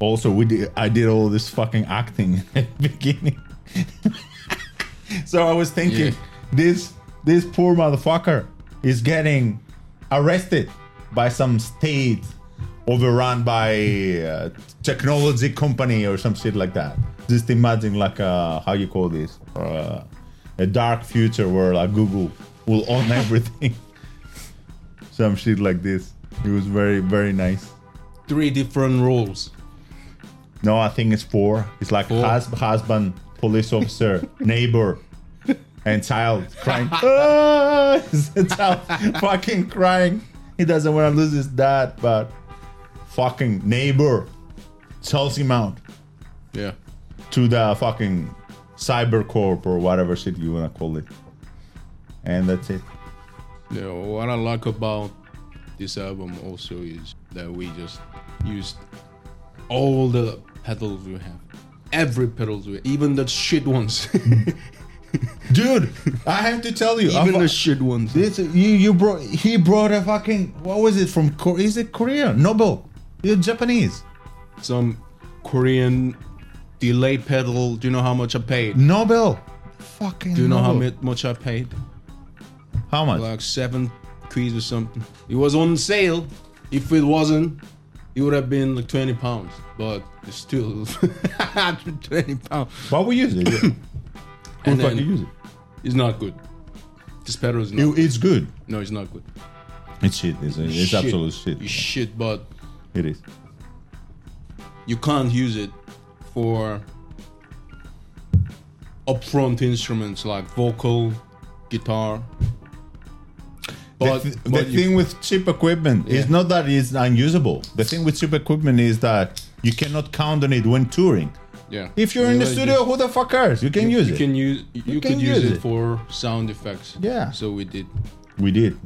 Also, we did, I did all this fucking acting at the beginning. so I was thinking, Yeah. this this poor motherfucker is getting arrested by some state overrun by a technology company or some shit like that. Just imagine like a how you call this uh, a dark future where like Google will own everything. some shit like this. It was very very nice. Three different roles. No, I think it's four. It's like Four. hus- husband, police officer, neighbor, and child crying. ah! Child fucking crying. He doesn't want to lose his dad, but fucking neighbor sells him out Yeah. to the fucking cybercorp or whatever shit you wanna call it. And that's it. Yeah, what I like about this album also is that we just used all the pedals we have. Every pedals we even the shit ones. Dude, I have to tell you, even I fu- the shit ones. This you you brought he brought a fucking what was it from Korea? Is it Korea? Nobel. You're Japanese. Some Korean delay pedal. Do you know how much I paid? Nobel. Fucking. Do you know how Nobel. mu- much I paid? How much? Like seven quid or something. It was on sale. If it wasn't, it would have been like 20 pounds. But it's still 20 pounds. But we use it. Yeah. And then- use it? It's not good. This pedal is not. It- It's good. no, it's not good. It's shit. It's, it's Shit. absolute shit. It's shit, but It is. you can't use it for upfront instruments like vocal, guitar. But, the th- but the you- thing with cheap equipment is not that it's unusable. The thing with cheap equipment is that you cannot count on it when touring. yeah. If you're in the Yeah, studio, who the fuck cares? You can you, use you it. can use you, can could use, use it, it. for sound effects. Yeah. So we did. We did.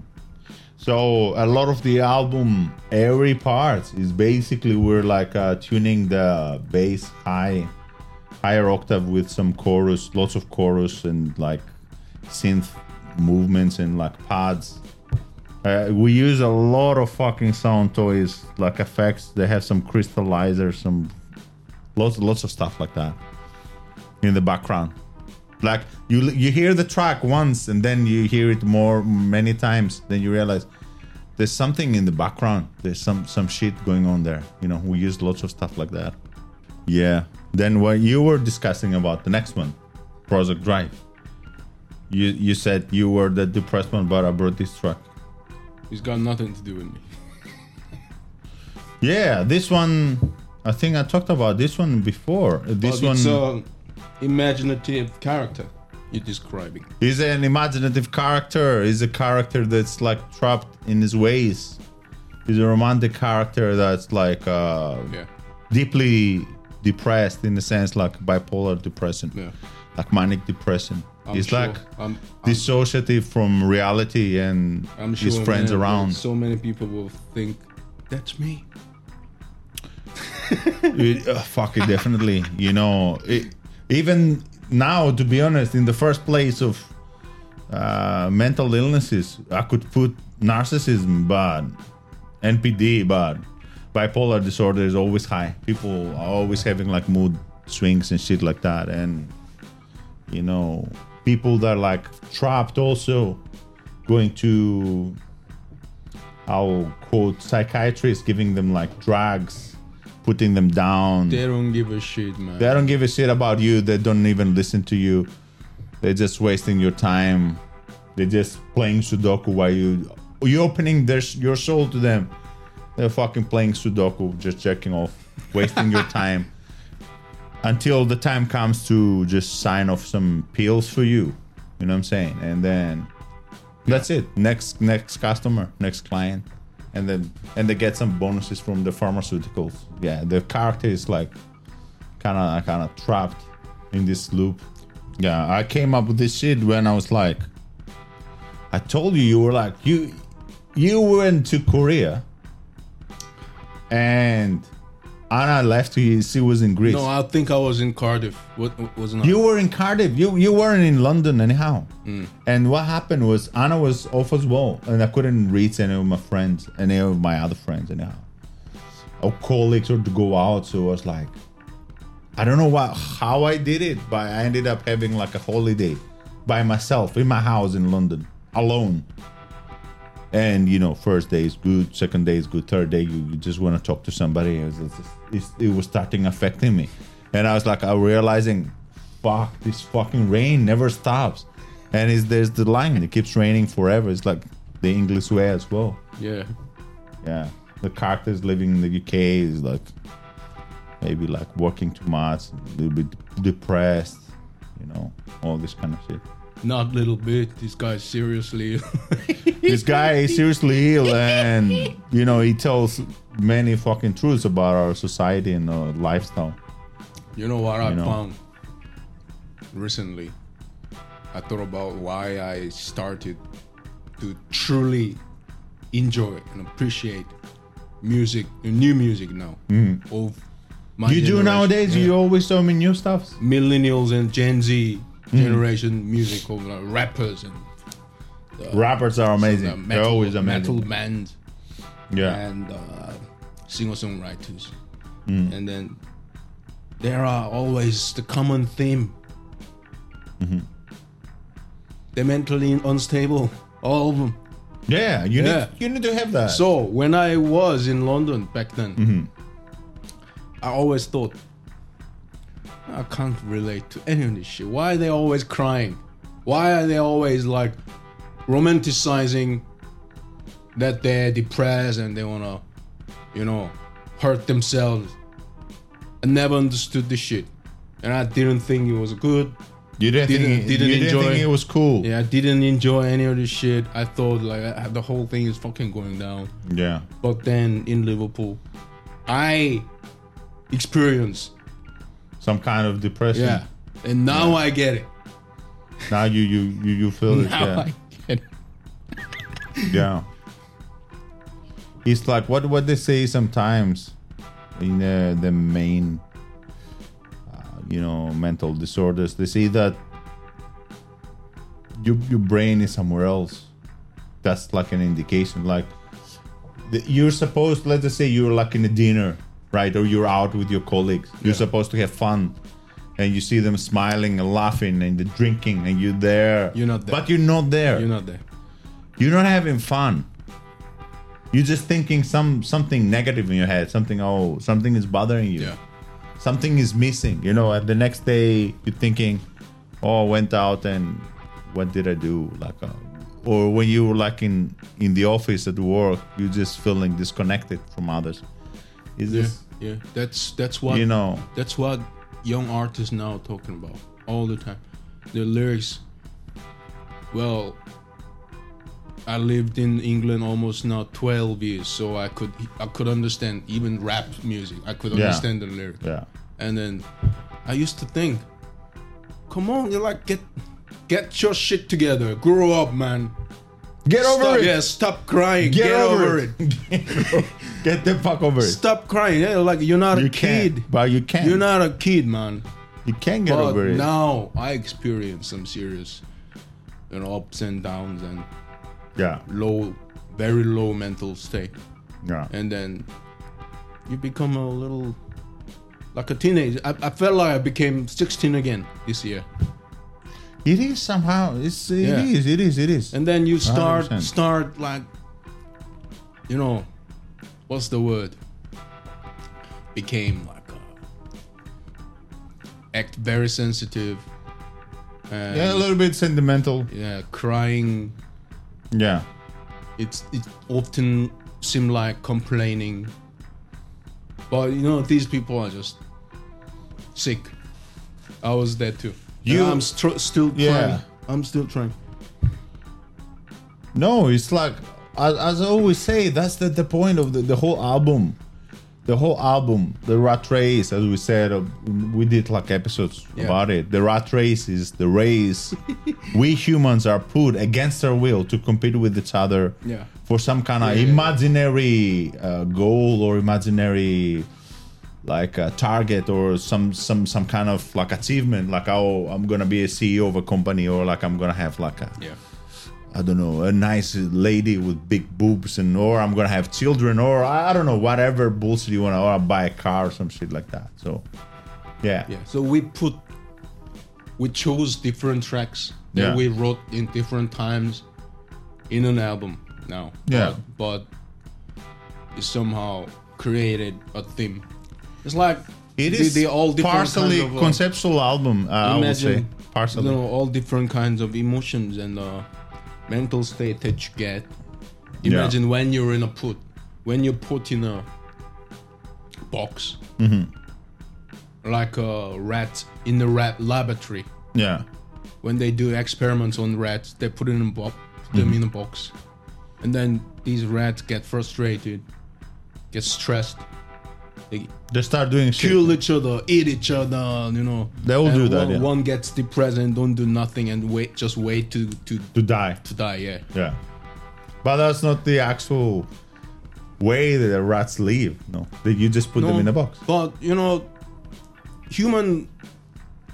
So a lot of the album every part is basically we're like uh, tuning the bass high, higher octave with some chorus, lots of chorus and like synth movements and like pads. Uh, we use a lot of fucking sound toys, like effects. They have some crystallizers, some lots, lots of stuff like that in the background. Like you you hear the track once and then you hear it more many times. Then you realize there's something in the background. There's some some shit going on there. You know we use lots of stuff like that. Yeah. Then what you were discussing about the next one prozac drive. You you said you were the depressed one but i brought this track It's got nothing to do with me. yeah this one i think i talked about this one before this But one it's a imaginative character you're describing. He's an imaginative character. He's a character that's like trapped in his ways. He's a romantic character that's like uh, Yeah. deeply depressed in the sense like bipolar depression, Yeah. like manic depression. I'm He's sure- like I'm, I'm, dissociative from reality and I'm sure his friends man, around. So many people will think that's me. It- uh, fuck it, definitely. You know, it, even now, to be honest, in the first place of uh, mental illnesses, I could put narcissism, but NPD, but bipolar disorder is always high. People are always having like mood swings and shit like that, and you know, people that are like trapped also going to I'll quote psychiatrists giving them like drugs, putting them down. They don't give a shit, man. They don't give a shit about you. They don't even listen to you. They're just wasting your time. They're just playing Sudoku while you you opening their your soul to them. They're fucking playing Sudoku, just checking off, wasting your time. Until the time comes to just sign off some pills for you. You know what I'm saying? And then that's it. Next next customer, next client. And then and they get some bonuses from the pharmaceuticals. Yeah, the character is like kind of kind of trapped in this loop. Yeah, I came up with this shit when I was like, I told you you were like you you went to Korea, and Anna left. She was in Greece. no, I think I was in Cardiff. What wasn't I? You were in Cardiff. You you weren't in London anyhow. Mm. And what happened was Anna was off as well, and I couldn't reach any of my friends, any of my other friends anyhow. or colleagues or to go out. So I was like, I don't know what how I did it, but I ended up having like a holiday by myself in my house in London alone. And you know, first day is good, second day is good, third day you, you just want to talk to somebody. It was, it was starting affecting me, and I was like, I realizing, fuck, this fucking rain never stops, and it's, there's the line, it keeps raining forever. It's like the English way as well. Yeah. Yeah, the characters living in the UK is like maybe like working too much, a little bit depressed, you know, all this kind of shit. Not little bit. This guy's seriously. this guy is seriously ill and you know he tells many fucking truths about our society and our lifestyle you know what I know. found recently? I thought about why I started to truly enjoy and appreciate music, new music now. Of my Mm. you do nowadays Yeah. you always show me new stuff millennials and Gen Z Mm. Generation music of uh, rappers and rappers are amazing uh, they're always amazing metal bands yeah and uh, singer songwriters. Mm. And then there are always the common theme. Mm-hmm. They're mentally unstable, all of them. yeah you Yeah. need you need to have that So when I was in London back then, Mm-hmm. I always thought, I can't relate to any of this shit. Why are they always crying? Why are they always like romanticizing that they're depressed and they wanna, you know, hurt themselves? I never understood this shit, and I didn't think it was good. you didn't, didn't- think, it- didn't you didn't enjoy think it. it was cool Yeah, I didn't enjoy any of this shit. I thought like I- the whole thing is fucking going down. yeah But then in Liverpool, I experienced some kind of depression yeah, and now I get it. now you you you, you feel it Now yeah I get it. Yeah. It's like what what they say sometimes in uh, the main, uh, you know, mental disorders. They say that your your brain is somewhere else. That's like an indication. Like you're supposed, let's just say you're like in a dinner, right, or you're out with your colleagues. You're Yeah. supposed to have fun. And you see them smiling and laughing and drinking and you're there. You're not there. But you're not there You're not there. you're not having fun you're just thinking some something negative in your head something oh something is bothering you Yeah. something is missing you know and the next day you're thinking oh i went out and what did i do like uh, or when you were like in in the office at work you're just feeling disconnected from others is Yeah, this yeah. That's that's what you know That's what young artists now talking about all the time. The lyrics. Well, I lived in England almost now 12 years, so I could I could understand even rap music. I could Yeah. understand the lyrics. yeah And then I used to think, come on, you're like get get your shit together, grow up, man. Get over stop, it Yeah, stop crying. get, Get, over, it. it, get the fuck over it Stop crying. Yeah, like you're not you a kid. but you can't You're not a kid, man. you can't get But over it now I experience some serious, you know, ups and downs and yeah low, very low mental state, yeah and then you become a little like a teenager. I, I felt like I became 16 again this year, It is somehow. It's it Yeah. is, It is. It is. and then you start 100%. start like, you know, what's the word? Became like a, act very sensitive. And yeah, a little bit sentimental. yeah, crying Yeah. it's it often seem like complaining but you know these people are just sick i was there too You- i'm str- still Yeah. trying i'm still trying No, it's like as, as I always say. That's the, the point of the, the whole album. The whole album, the rat race, as we said, uh, we did like episodes Yeah. about it. The rat race is the race we humans are put against our will to compete with each other Yeah. for some kind of yeah. imaginary uh, goal or imaginary like a target or some some some kind of like achievement like oh i'm gonna be a ceo of a company or like i'm gonna have like a yeah I don't know, a nice lady with big boobs, and or I'm gonna have children, or I don't know, whatever bullshit you wanna, or buy a car or some shit like that. So, yeah, Yeah. So we put, we chose different tracks that Yeah. we wrote in different times in an album now. Yeah. But, but it somehow created a theme. It's like it is the- the all partially kind of, uh, conceptual album. Uh, I would say imagine partially. you know all different kinds of emotions and uh, mental state that you get Yeah. imagine when you're in a put when you're put in a box Mm-hmm. like a rat in the rat laboratory Yeah, when they do experiments on rats they put, in a bo- put them in a box and then these rats get frustrated get stressed they they start doing shit. kill each other, eat each other, you know. They will And do that, One, yeah. one gets depressed and don't do nothing and wait, just wait to to to die. to die. Yeah, Yeah, but that's not the actual way that the rats live. No, that you just put them in a box. But you know, human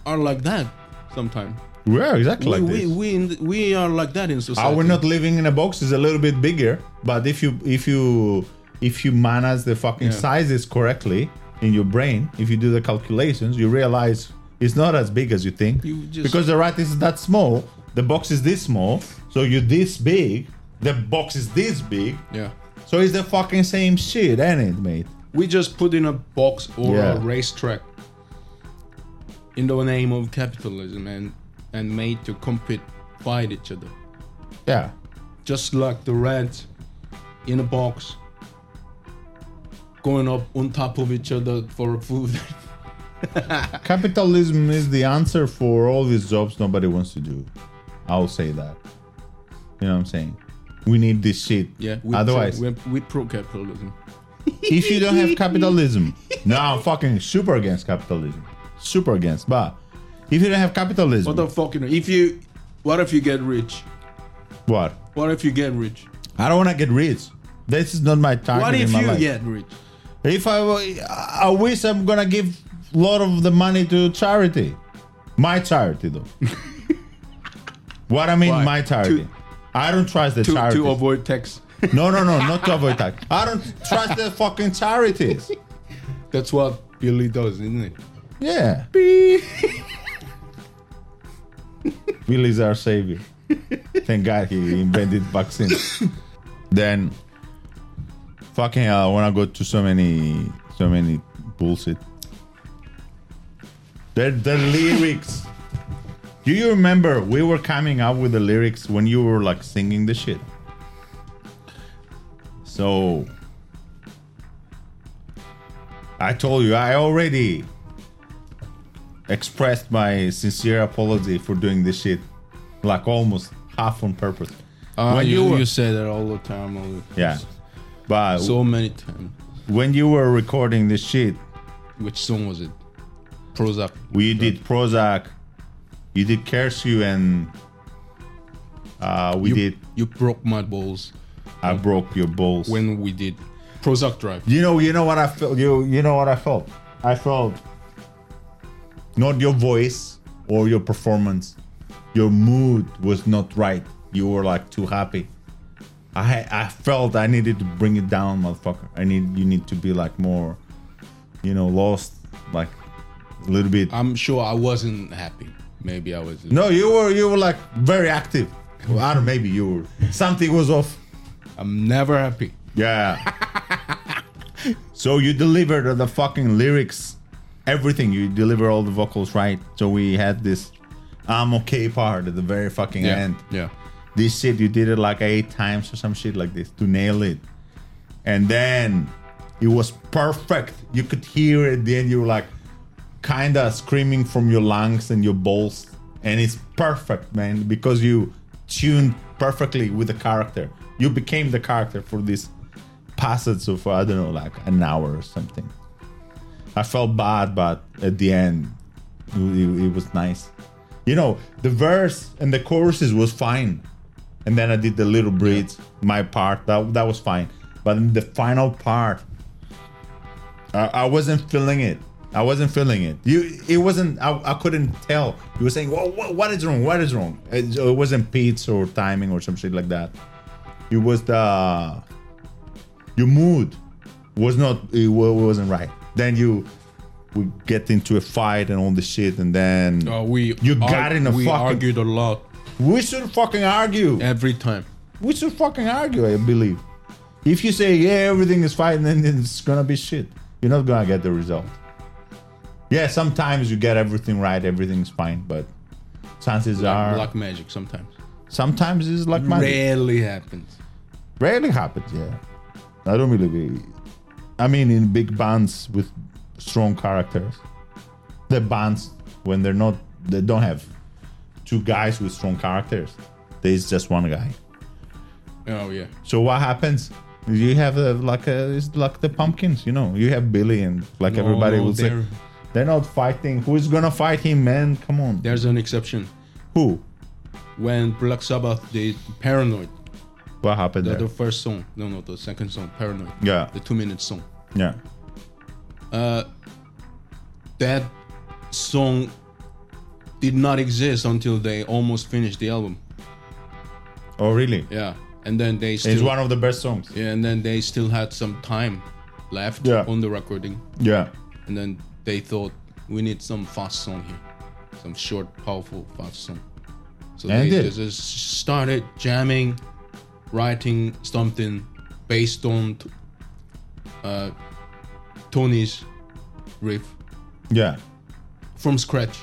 are like that sometimes. Yeah, exactly We like we this. we, the, we are like that in society. We're not living in a box is a little bit bigger, but if you if you if you manage the fucking Yeah. sizes correctly in your brain, if you do the calculations, you realize it's not as big as you think. You just- because the rat is that small, the box is this small, so you're this big, the box is this big, Yeah, so it's the fucking same shit, ain't it, mate? we just put in a box or Yeah. a racetrack in the name of capitalism and and made to compete, fight each other. Yeah. just like the rats in a box going up on top of each other for food Capitalism is the answer for all these jobs nobody wants to do. I'll say that. You know what I'm saying? We need this shit. yeah we Otherwise, pro, we, pro capitalism if you don't have capitalism, no, I'm fucking super against capitalism. Super against. But if you don't have capitalism, what the fuck you know if you what if you get rich what? what if you get rich I don't want to get rich. This is not my target what in if my you life. get rich If I, I wish I'm gonna give a lot of the money to charity. My charity, though. what I mean, Why? my charity. To- I don't trust the to, charity. to avoid tax No, no, no, not to avoid tax. I don't trust the fucking charities. that's what billy does isn't it Yeah. Billy's our savior. Thank God he invented vaccines. then, fucking hell, I wanna go to so many, so many bullshit. The the lyrics. Do you remember we were coming up with the lyrics when you were like singing the shit? So I told you I already expressed my sincere apology for doing this shit, like almost half on purpose. uh, When you, you were- you say that all the time all the, Yeah, but so many times when you were recording this shit, which song was it prozac we did Prozac, you did Curse You and uh, we you, did you broke my balls I broke your balls. when we did prozac drive You know, you know what I felt. You you know what I felt. I felt not your voice or your performance. Your mood was not right. You were like too happy. I I felt I needed to bring it down, motherfucker. I need you need to be like more, you know, lost, like a little bit. I'm sure I wasn't happy. Maybe I was. No, you were you were like very active. Well, I don't. Maybe you were. Something was off. I'm never happy. Yeah. so you delivered the fucking lyrics, everything. You deliver all the vocals right. So we had this I'm okay part at the very fucking Yeah. end. Yeah. This shit, you did it like eight times or some shit like this to nail it. And then it was perfect. You could hear it. Then you were like kind of screaming from your lungs and your balls. And it's perfect, man, because you tuned perfectly with the character. You became the character for this passage of, I don't know, like an hour or something. I felt bad, but at the end, it- it was nice. You know, the verse and the choruses was fine, and then I did the little bridge, my part. That that was fine, but in the final part, I, I wasn't feeling it. I wasn't feeling it. You, it wasn't. I, I couldn't tell. You were saying, well, what, what is wrong? What is wrong? It, it wasn't beats or timing or some shit like that. It was the your mood was not. It wasn't right. Then you we get into a fight and all the shit, and then Uh, we you got in a we fucking. argued a lot We should fucking argue. every time. We should fucking argue, I believe. If you say, yeah, everything is fine, then it's gonna be shit. You're not gonna get the result. Yeah, sometimes you get everything right, everything's fine, but chances are Black magic sometimes. sometimes it's like magic. Rarely happens. Rarely happens, yeah. I don't really be. I mean, in big bands with strong characters, the bands when they're not, they don't have two guys with strong characters. There's just one guy. Oh yeah. So what happens? You have a, like a, it's like the pumpkins, you know. You have Billy and like No, everybody no, will say they're not fighting. Who's gonna fight him, man? Come on. There's an exception. Who? When Black Sabbath did Paranoid, What happened the, there? the first song, no, no, the second song, Paranoid, Yeah, the two-minute song. yeah. Uh, that song did not exist until they almost finished the album. Oh, really? Yeah, and then they It's one of the best songs. yeah, and then they still had some time left Yeah. on the recording, Yeah. and then they thought we need some fast song here, some short, powerful, fast song. So And they just started jamming, writing something based on t- uh, Tony's riff Yeah. from scratch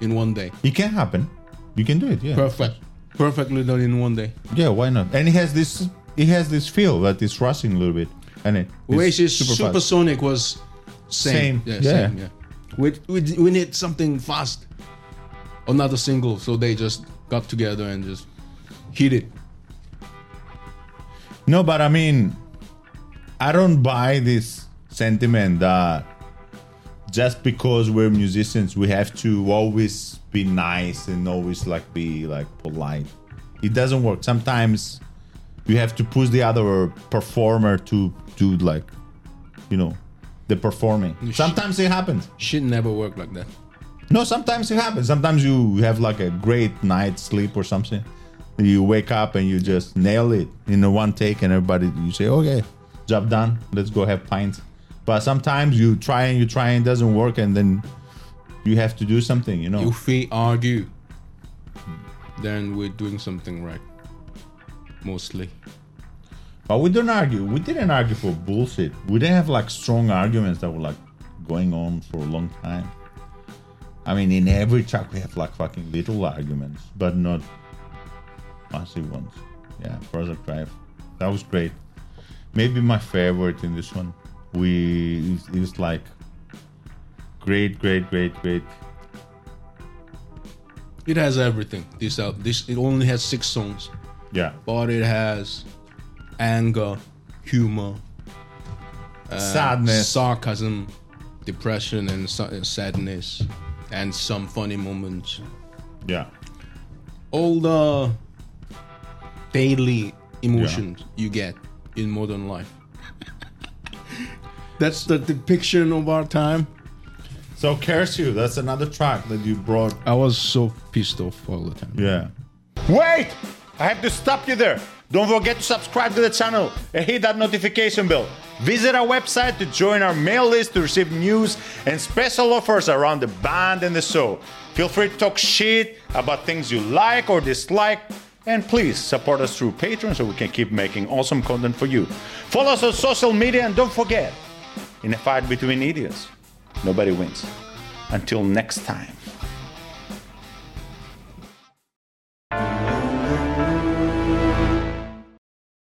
in one day. It can happen. You can do it. Yeah. Perfect, perfectly done in one day. Yeah. Why not? And it has this. It has this feel that it's rushing a little bit, and it. Oasis super. Supersonic was same. Same, Yeah, yeah. same. Yeah. We, we we need something fast. Another single, so they just got together and just hit it. No, but I mean, I don't buy this sentiment that just because we're musicians, we have to always be nice and always like be like polite. It doesn't work. Sometimes you have to push the other performer to do like, you know, the performing. Sometimes it happens. Shit never work like that. No, sometimes it happens. Sometimes you have like a great night's sleep or something. You wake up and you just nail it in one take, and everybody you say, "Okay, job done. Let's go have pints." But sometimes you try and you try and it doesn't work, and then you have to do something. You know. If we argue, then we're doing something right. Mostly. But we don't argue. We didn't argue for bullshit. We didn't have like strong arguments that were like going on for a long time. I mean, in every track we have like fucking little arguments, but not massive ones. Yeah, Prozac Drive. That was great. Maybe my favorite in this one. We it's like great, great, great, great. It has everything. This out. This it only has six songs, Yeah, but it has anger, humor, uh, sadness. sarcasm, depression, and sa- sadness, and some funny moments. yeah, All the daily emotions you get in modern life. That's the depiction of our time. So Curse You, that's another track that you brought I was so pissed off all the time. Yeah. Wait! I have to stop you there. Don't forget to subscribe to the channel and hit that notification bell. Visit our website to join our mail list to receive news and special offers around the band and the show. Feel free to talk shit about things you like or dislike. And please support us through Patreon so we can keep making awesome content for you. Follow us on social media and don't forget, in a fight between idiots, nobody wins. Until next time.